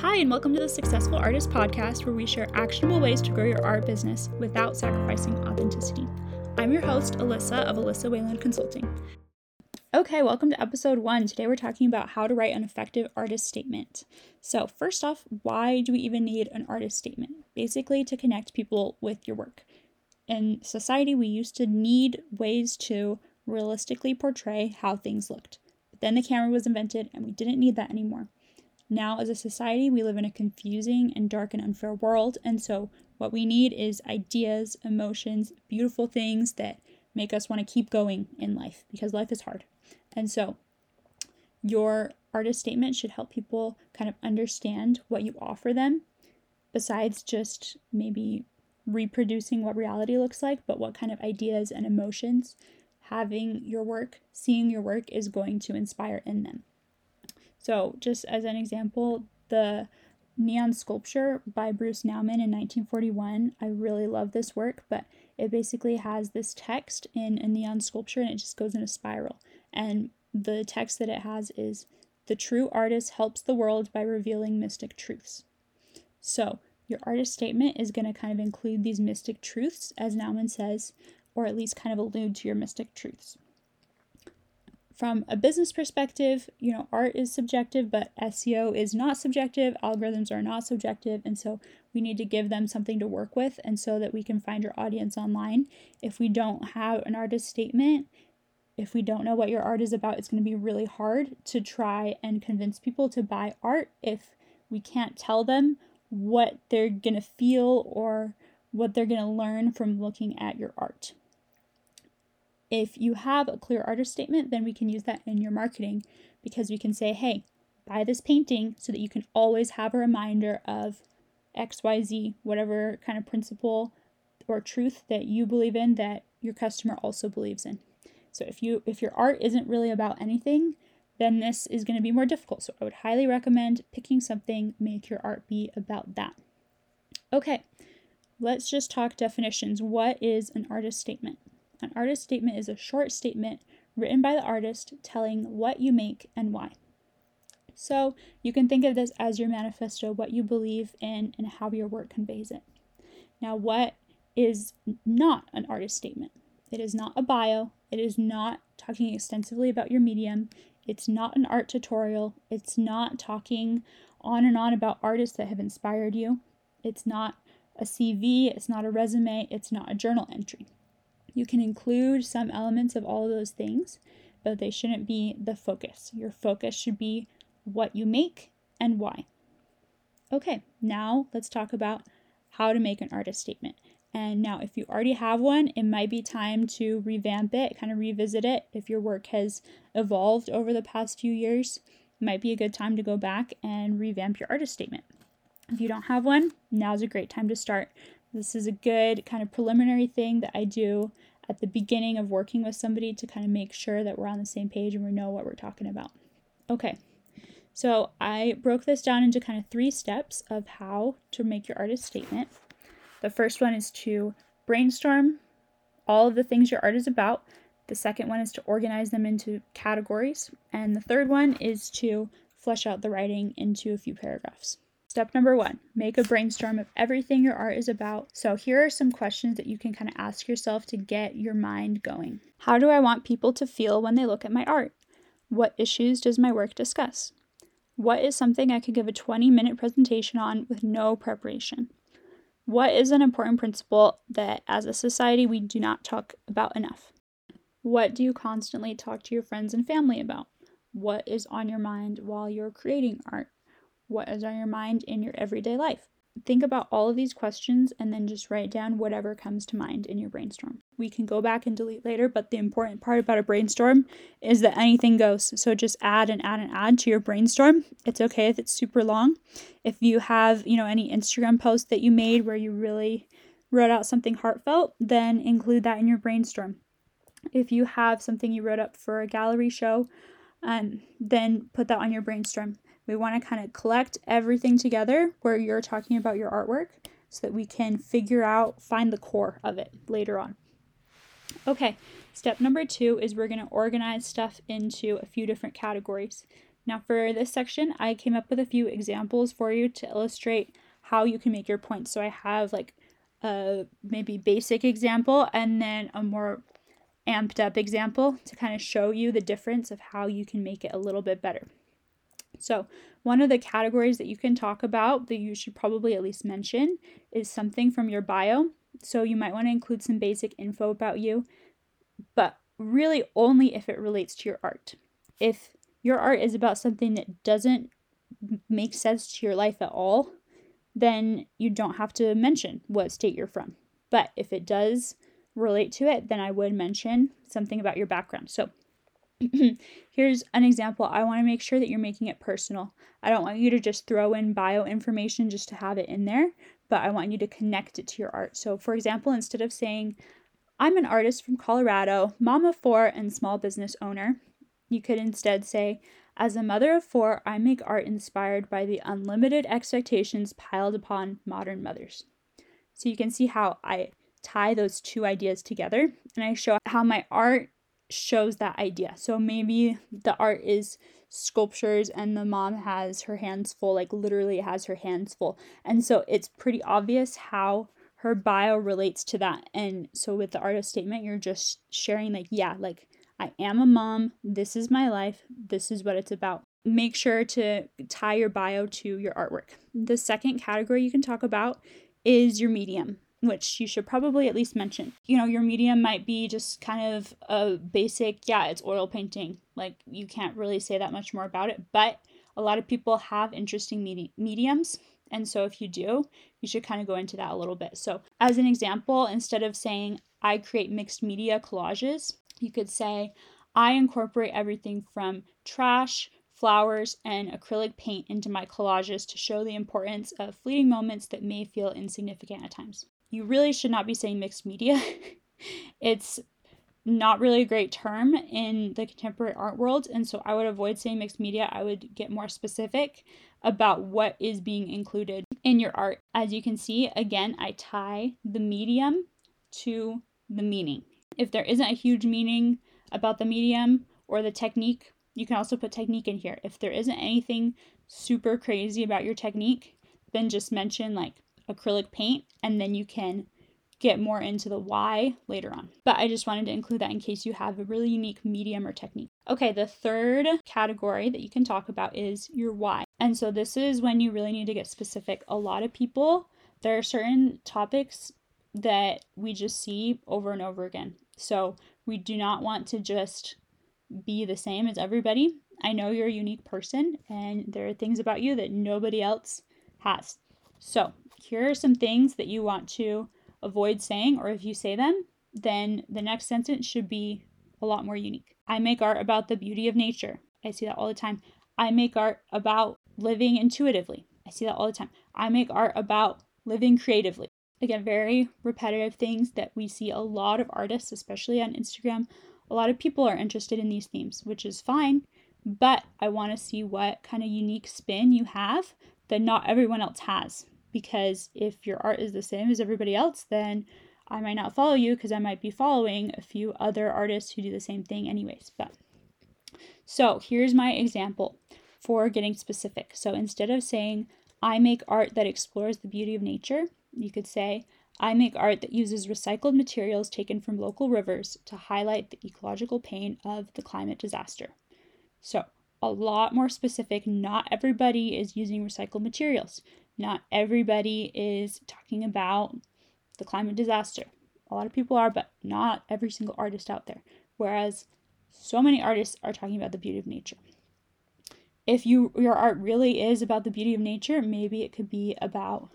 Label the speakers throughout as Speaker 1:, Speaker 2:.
Speaker 1: Hi, and welcome to the Successful Artist Podcast, where we share actionable ways to grow your art business without sacrificing authenticity. I'm your host, Alyssa of Alyssa Weyland Consulting. Okay, welcome to episode one. Today we're talking about how to write an effective artist statement. So, first off, why do we even need an artist statement? Basically, to connect people with your work. In society, we used to need ways to realistically portray how things looked. But then the camera was invented, and we didn't need that anymore. Now, as a society, we live in a confusing and dark and unfair world, and so what we need is ideas, emotions, beautiful things that make us want to keep going in life because life is hard. And so, your artist statement should help people kind of understand what you offer them, besides just maybe reproducing what reality looks like, but what kind of ideas and emotions having your work, seeing your work is going to inspire in them. So, just as an example, the Neon Sculpture by Bruce Nauman in 1941. I really love this work, but it basically has this text in a neon sculpture and it just goes in a spiral. And the text that it has is The true artist helps the world by revealing mystic truths. So, your artist statement is going to kind of include these mystic truths, as Nauman says, or at least kind of allude to your mystic truths from a business perspective, you know, art is subjective, but SEO is not subjective, algorithms are not subjective, and so we need to give them something to work with and so that we can find your audience online. If we don't have an artist statement, if we don't know what your art is about, it's going to be really hard to try and convince people to buy art if we can't tell them what they're going to feel or what they're going to learn from looking at your art. If you have a clear artist statement, then we can use that in your marketing because we can say, hey, buy this painting so that you can always have a reminder of XYZ, whatever kind of principle or truth that you believe in that your customer also believes in. So if you if your art isn't really about anything, then this is going to be more difficult. So I would highly recommend picking something, make your art be about that. Okay. Let's just talk definitions. What is an artist statement? An artist statement is a short statement written by the artist telling what you make and why. So you can think of this as your manifesto, what you believe in, and how your work conveys it. Now, what is not an artist statement? It is not a bio. It is not talking extensively about your medium. It's not an art tutorial. It's not talking on and on about artists that have inspired you. It's not a CV. It's not a resume. It's not a journal entry. You can include some elements of all of those things, but they shouldn't be the focus. Your focus should be what you make and why. Okay, now let's talk about how to make an artist statement. And now, if you already have one, it might be time to revamp it, kind of revisit it. If your work has evolved over the past few years, it might be a good time to go back and revamp your artist statement. If you don't have one, now's a great time to start. This is a good kind of preliminary thing that I do at the beginning of working with somebody to kind of make sure that we're on the same page and we know what we're talking about. Okay, so I broke this down into kind of three steps of how to make your artist statement. The first one is to brainstorm all of the things your art is about. The second one is to organize them into categories. And the third one is to flesh out the writing into a few paragraphs. Step number one make a brainstorm of everything your art is about. So, here are some questions that you can kind of ask yourself to get your mind going. How do I want people to feel when they look at my art? What issues does my work discuss? What is something I could give a 20 minute presentation on with no preparation? What is an important principle that as a society we do not talk about enough? What do you constantly talk to your friends and family about? What is on your mind while you're creating art? What is on your mind in your everyday life. Think about all of these questions and then just write down whatever comes to mind in your brainstorm. We can go back and delete later, but the important part about a brainstorm is that anything goes. So just add and add and add to your brainstorm. It's okay if it's super long. If you have, you know, any Instagram post that you made where you really wrote out something heartfelt, then include that in your brainstorm. If you have something you wrote up for a gallery show, um, then put that on your brainstorm. We want to kind of collect everything together where you're talking about your artwork so that we can figure out, find the core of it later on. Okay, step number two is we're going to organize stuff into a few different categories. Now, for this section, I came up with a few examples for you to illustrate how you can make your points. So I have like a maybe basic example and then a more amped up example to kind of show you the difference of how you can make it a little bit better. So, one of the categories that you can talk about that you should probably at least mention is something from your bio. So, you might want to include some basic info about you, but really only if it relates to your art. If your art is about something that doesn't make sense to your life at all, then you don't have to mention what state you're from. But if it does relate to it, then I would mention something about your background. So here's an example. I want to make sure that you're making it personal. I don't want you to just throw in bio information just to have it in there, but I want you to connect it to your art. So, for example, instead of saying, I'm an artist from Colorado, mom of four, and small business owner, you could instead say, as a mother of four, I make art inspired by the unlimited expectations piled upon modern mothers. So you can see how I tie those two ideas together and I show how my art shows that idea. So maybe the art is sculptures and the mom has her hands full, like literally has her hands full. And so it's pretty obvious how her bio relates to that. And so with the artist statement, you're just sharing, like, yeah, like I am a mom. This is my life. This is what it's about. Make sure to tie your bio to your artwork. The second category you can talk about is your medium, which you should probably at least mention. You know, your medium might be just kind of a basic, yeah, it's oil painting. Like you can't really say that much more about it, but a lot of people have interesting medi- mediums. And so if you do, you should kind of go into that a little bit. So, as an example, instead of saying I create mixed media collages, you could say, I incorporate everything from trash, flowers, and acrylic paint into my collages to show the importance of fleeting moments that may feel insignificant at times. You really should not be saying mixed media. it's not really a great term in the contemporary art world, and so I would avoid saying mixed media. I would get more specific about what is being included in your art. As you can see, again, I tie the medium to the meaning. If there isn't a huge meaning about the medium or the technique, you can also put technique in here. If there isn't anything super crazy about your technique, then just mention like acrylic paint and then you can get more into the why later on. But I just wanted to include that in case you have a really unique medium or technique. Okay, the third category that you can talk about is your why. And so this is when you really need to get specific. A lot of people, there are certain topics that we just see over and over again. So we do not want to just be the same as everybody. I know you're a unique person and there are things about you that nobody else has. So, here are some things that you want to avoid saying, or if you say them, then the next sentence should be a lot more unique. I make art about the beauty of nature. I see that all the time. I make art about living intuitively. I see that all the time. I make art about living creatively. Again, very repetitive things that we see a lot of artists, especially on Instagram. A lot of people are interested in these themes, which is fine, but I want to see what kind of unique spin you have that not everyone else has. Because if your art is the same as everybody else, then I might not follow you because I might be following a few other artists who do the same thing, anyways. But so here's my example for getting specific. So instead of saying, I make art that explores the beauty of nature, you could say, I make art that uses recycled materials taken from local rivers to highlight the ecological pain of the climate disaster. So, a lot more specific. Not everybody is using recycled materials. Not everybody is talking about the climate disaster. A lot of people are, but not every single artist out there. Whereas so many artists are talking about the beauty of nature. If you your art really is about the beauty of nature, maybe it could be about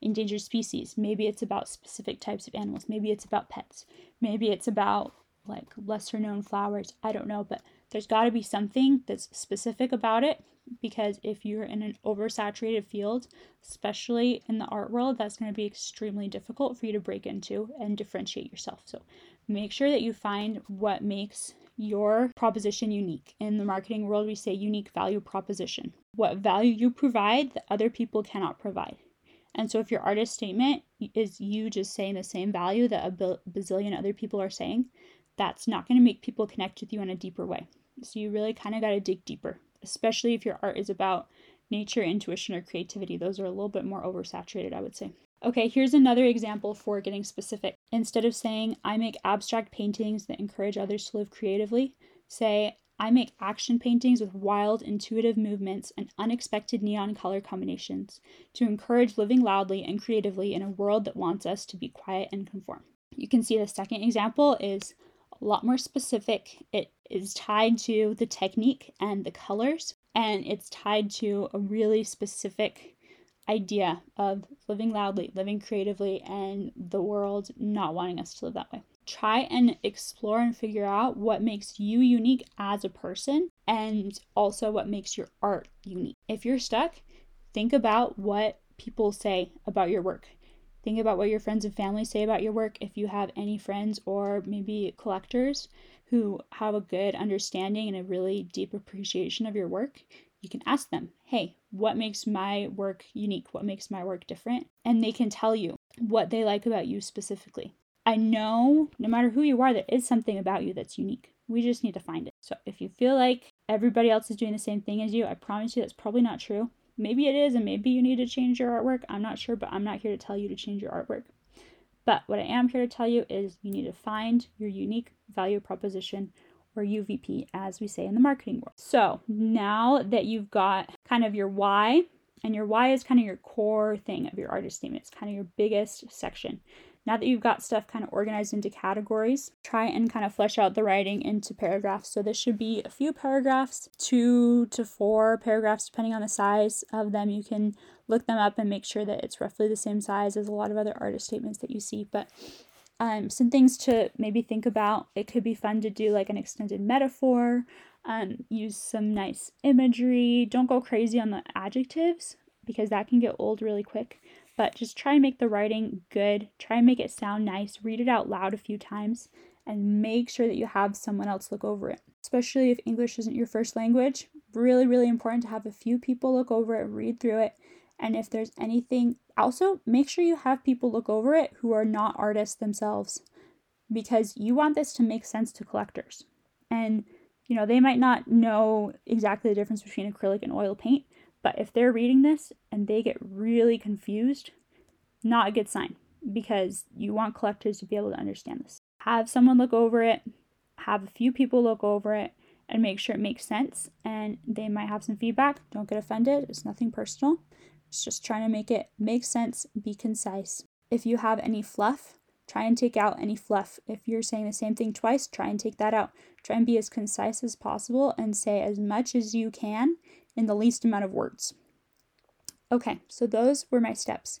Speaker 1: endangered species. Maybe it's about specific types of animals. Maybe it's about pets. Maybe it's about like lesser known flowers. I don't know, but there's got to be something that's specific about it because if you're in an oversaturated field, especially in the art world, that's going to be extremely difficult for you to break into and differentiate yourself. So make sure that you find what makes your proposition unique. In the marketing world, we say unique value proposition. What value you provide that other people cannot provide. And so if your artist statement is you just saying the same value that a bazillion other people are saying, that's not going to make people connect with you in a deeper way. So you really kind of got to dig deeper, especially if your art is about nature, intuition, or creativity. Those are a little bit more oversaturated, I would say. Okay, here's another example for getting specific. Instead of saying, I make abstract paintings that encourage others to live creatively, say, I make action paintings with wild, intuitive movements and unexpected neon color combinations to encourage living loudly and creatively in a world that wants us to be quiet and conform. You can see the second example is a lot more specific. It is tied to the technique and the colors, and it's tied to a really specific idea of living loudly, living creatively, and the world not wanting us to live that way. Try and explore and figure out what makes you unique as a person and also what makes your art unique. If you're stuck, think about what people say about your work. Think about what your friends and family say about your work. If you have any friends or maybe collectors who have a good understanding and a really deep appreciation of your work, you can ask them, hey, what makes my work unique? What makes my work different? And they can tell you what they like about you specifically. I know no matter who you are, there is something about you that's unique. We just need to find it. So if you feel like everybody else is doing the same thing as you, I promise you that's probably not true. Maybe it is, and maybe you need to change your artwork. I'm not sure, but I'm not here to tell you to change your artwork. But what I am here to tell you is you need to find your unique value proposition or UVP, as we say in the marketing world. So now that you've got kind of your why, and your why is kind of your core thing of your artist statement, it's kind of your biggest section. Now that you've got stuff kind of organized into categories, try and kind of flesh out the writing into paragraphs. So this should be a few paragraphs, two to four paragraphs, depending on the size of them. You can look them up and make sure that it's roughly the same size as a lot of other artist statements that you see. But um, some things to maybe think about. It could be fun to do like an extended metaphor, um, use some nice imagery. Don't go crazy on the adjectives because that can get old really quick but just try and make the writing good. Try and make it sound nice. Read it out loud a few times and make sure that you have someone else look over it. Especially if English isn't your first language, really, really important to have a few people look over it, read through it. And if there's anything, also make sure you have people look over it who are not artists themselves because you want this to make sense to collectors. And, you know, they might not know exactly the difference between acrylic and oil paint, but if they're reading this and they get really confused, not a good sign because you want collectors to be able to understand this. Have someone look over it, have a few people look over it, and make sure it makes sense. And they might have some feedback. Don't get offended, it's nothing personal. It's just trying to make it make sense, be concise. If you have any fluff, try and take out any fluff. If you're saying the same thing twice, try and take that out. Try and be as concise as possible and say as much as you can in the least amount of words. Okay, so those were my steps.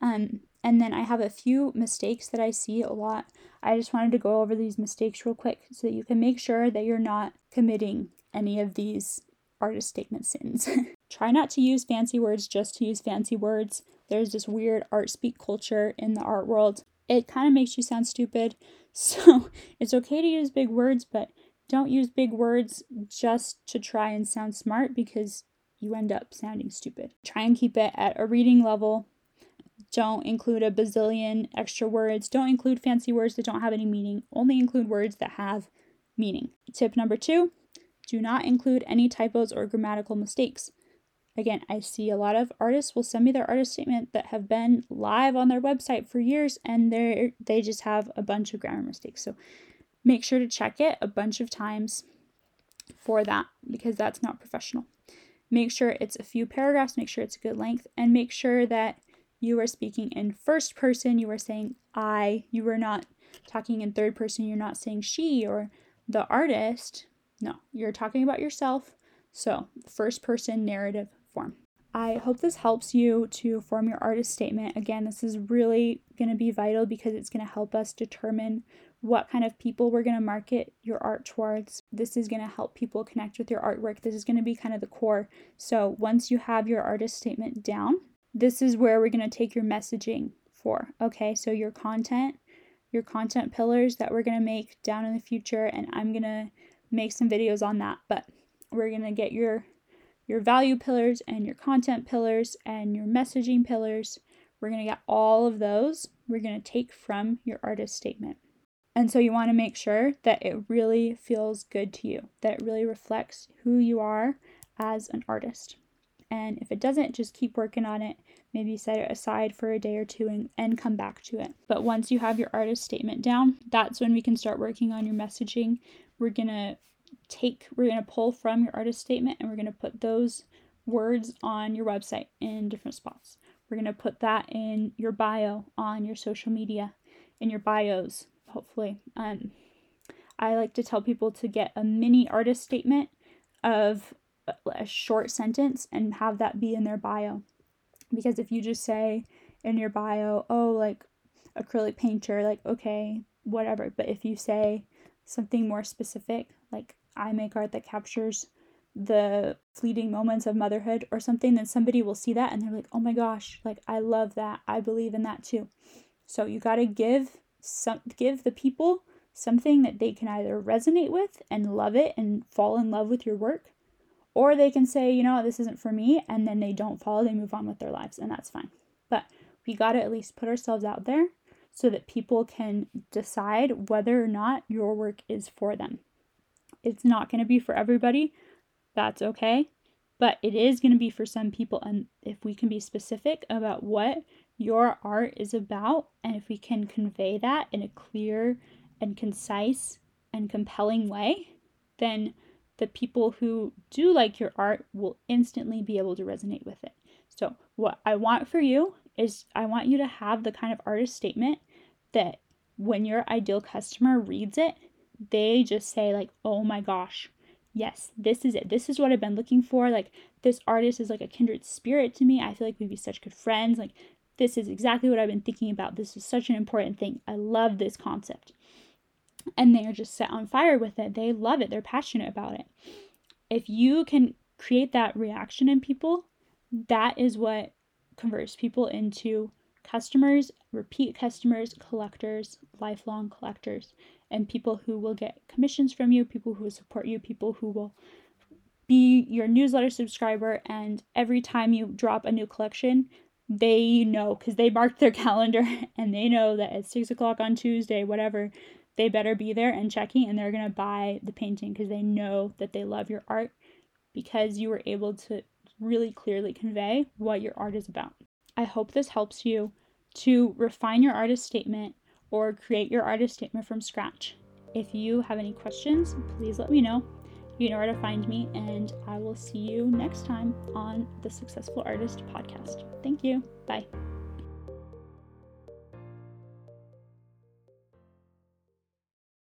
Speaker 1: Um, and then I have a few mistakes that I see a lot. I just wanted to go over these mistakes real quick so that you can make sure that you're not committing any of these artist statement sins. Try not to use fancy words just to use fancy words. There's this weird art speak culture in the art world. It kind of makes you sound stupid. So it's okay to use big words, but don't use big words just to try and sound smart because you end up sounding stupid. Try and keep it at a reading level. Don't include a bazillion extra words. Don't include fancy words that don't have any meaning. Only include words that have meaning. Tip number two do not include any typos or grammatical mistakes. Again, I see a lot of artists will send me their artist statement that have been live on their website for years and they they just have a bunch of grammar mistakes. So Make sure to check it a bunch of times for that because that's not professional. Make sure it's a few paragraphs, make sure it's a good length, and make sure that you are speaking in first person. You are saying I. You are not talking in third person. You're not saying she or the artist. No, you're talking about yourself. So, first person narrative form. I hope this helps you to form your artist statement. Again, this is really going to be vital because it's going to help us determine what kind of people we're going to market your art towards. This is going to help people connect with your artwork. This is going to be kind of the core. So, once you have your artist statement down, this is where we're going to take your messaging for. Okay, so your content, your content pillars that we're going to make down in the future, and I'm going to make some videos on that. But we're going to get your your value pillars and your content pillars and your messaging pillars. We're going to get all of those. We're going to take from your artist statement. And so you want to make sure that it really feels good to you, that it really reflects who you are as an artist. And if it doesn't, just keep working on it. Maybe set it aside for a day or two and, and come back to it. But once you have your artist statement down, that's when we can start working on your messaging. We're going to take, we're going to pull from your artist statement and we're going to put those words on your website in different spots. We're going to put that in your bio on your social media, in your bios, hopefully. Um, I like to tell people to get a mini artist statement of a short sentence and have that be in their bio. Because if you just say in your bio, oh, like acrylic painter, like, okay, whatever. But if you say something more specific, like I make art that captures the fleeting moments of motherhood or something, then somebody will see that and they're like, oh my gosh, like I love that. I believe in that too. So you got to give some give the people something that they can either resonate with and love it and fall in love with your work or they can say, you know, this isn't for me, and then they don't follow, they move on with their lives, and that's fine. But we got to at least put ourselves out there so that people can decide whether or not your work is for them. It's not going to be for everybody. That's okay. But it is going to be for some people. And if we can be specific about what your art is about, and if we can convey that in a clear and concise and compelling way, then the people who do like your art will instantly be able to resonate with it. So, what I want for you is I want you to have the kind of artist statement that when your ideal customer reads it, they just say, like, oh my gosh, yes, this is it. This is what I've been looking for. Like, this artist is like a kindred spirit to me. I feel like we'd be such good friends. Like, this is exactly what I've been thinking about. This is such an important thing. I love this concept and they're just set on fire with it. They love it, they're passionate about it. If you can create that reaction in people, that is what converts people into customers, repeat customers, collectors, lifelong collectors, and people who will get commissions from you, people who will support you, people who will be your newsletter subscriber. And every time you drop a new collection, they know because they marked their calendar and they know that at six o'clock on Tuesday, whatever, they better be there and checking and they're going to buy the painting because they know that they love your art because you were able to really clearly convey what your art is about. I hope this helps you to refine your artist statement or create your artist statement from scratch. If you have any questions, please let me know. You know where to find me, and I will see you next time on the Successful Artist podcast. Thank you. Bye.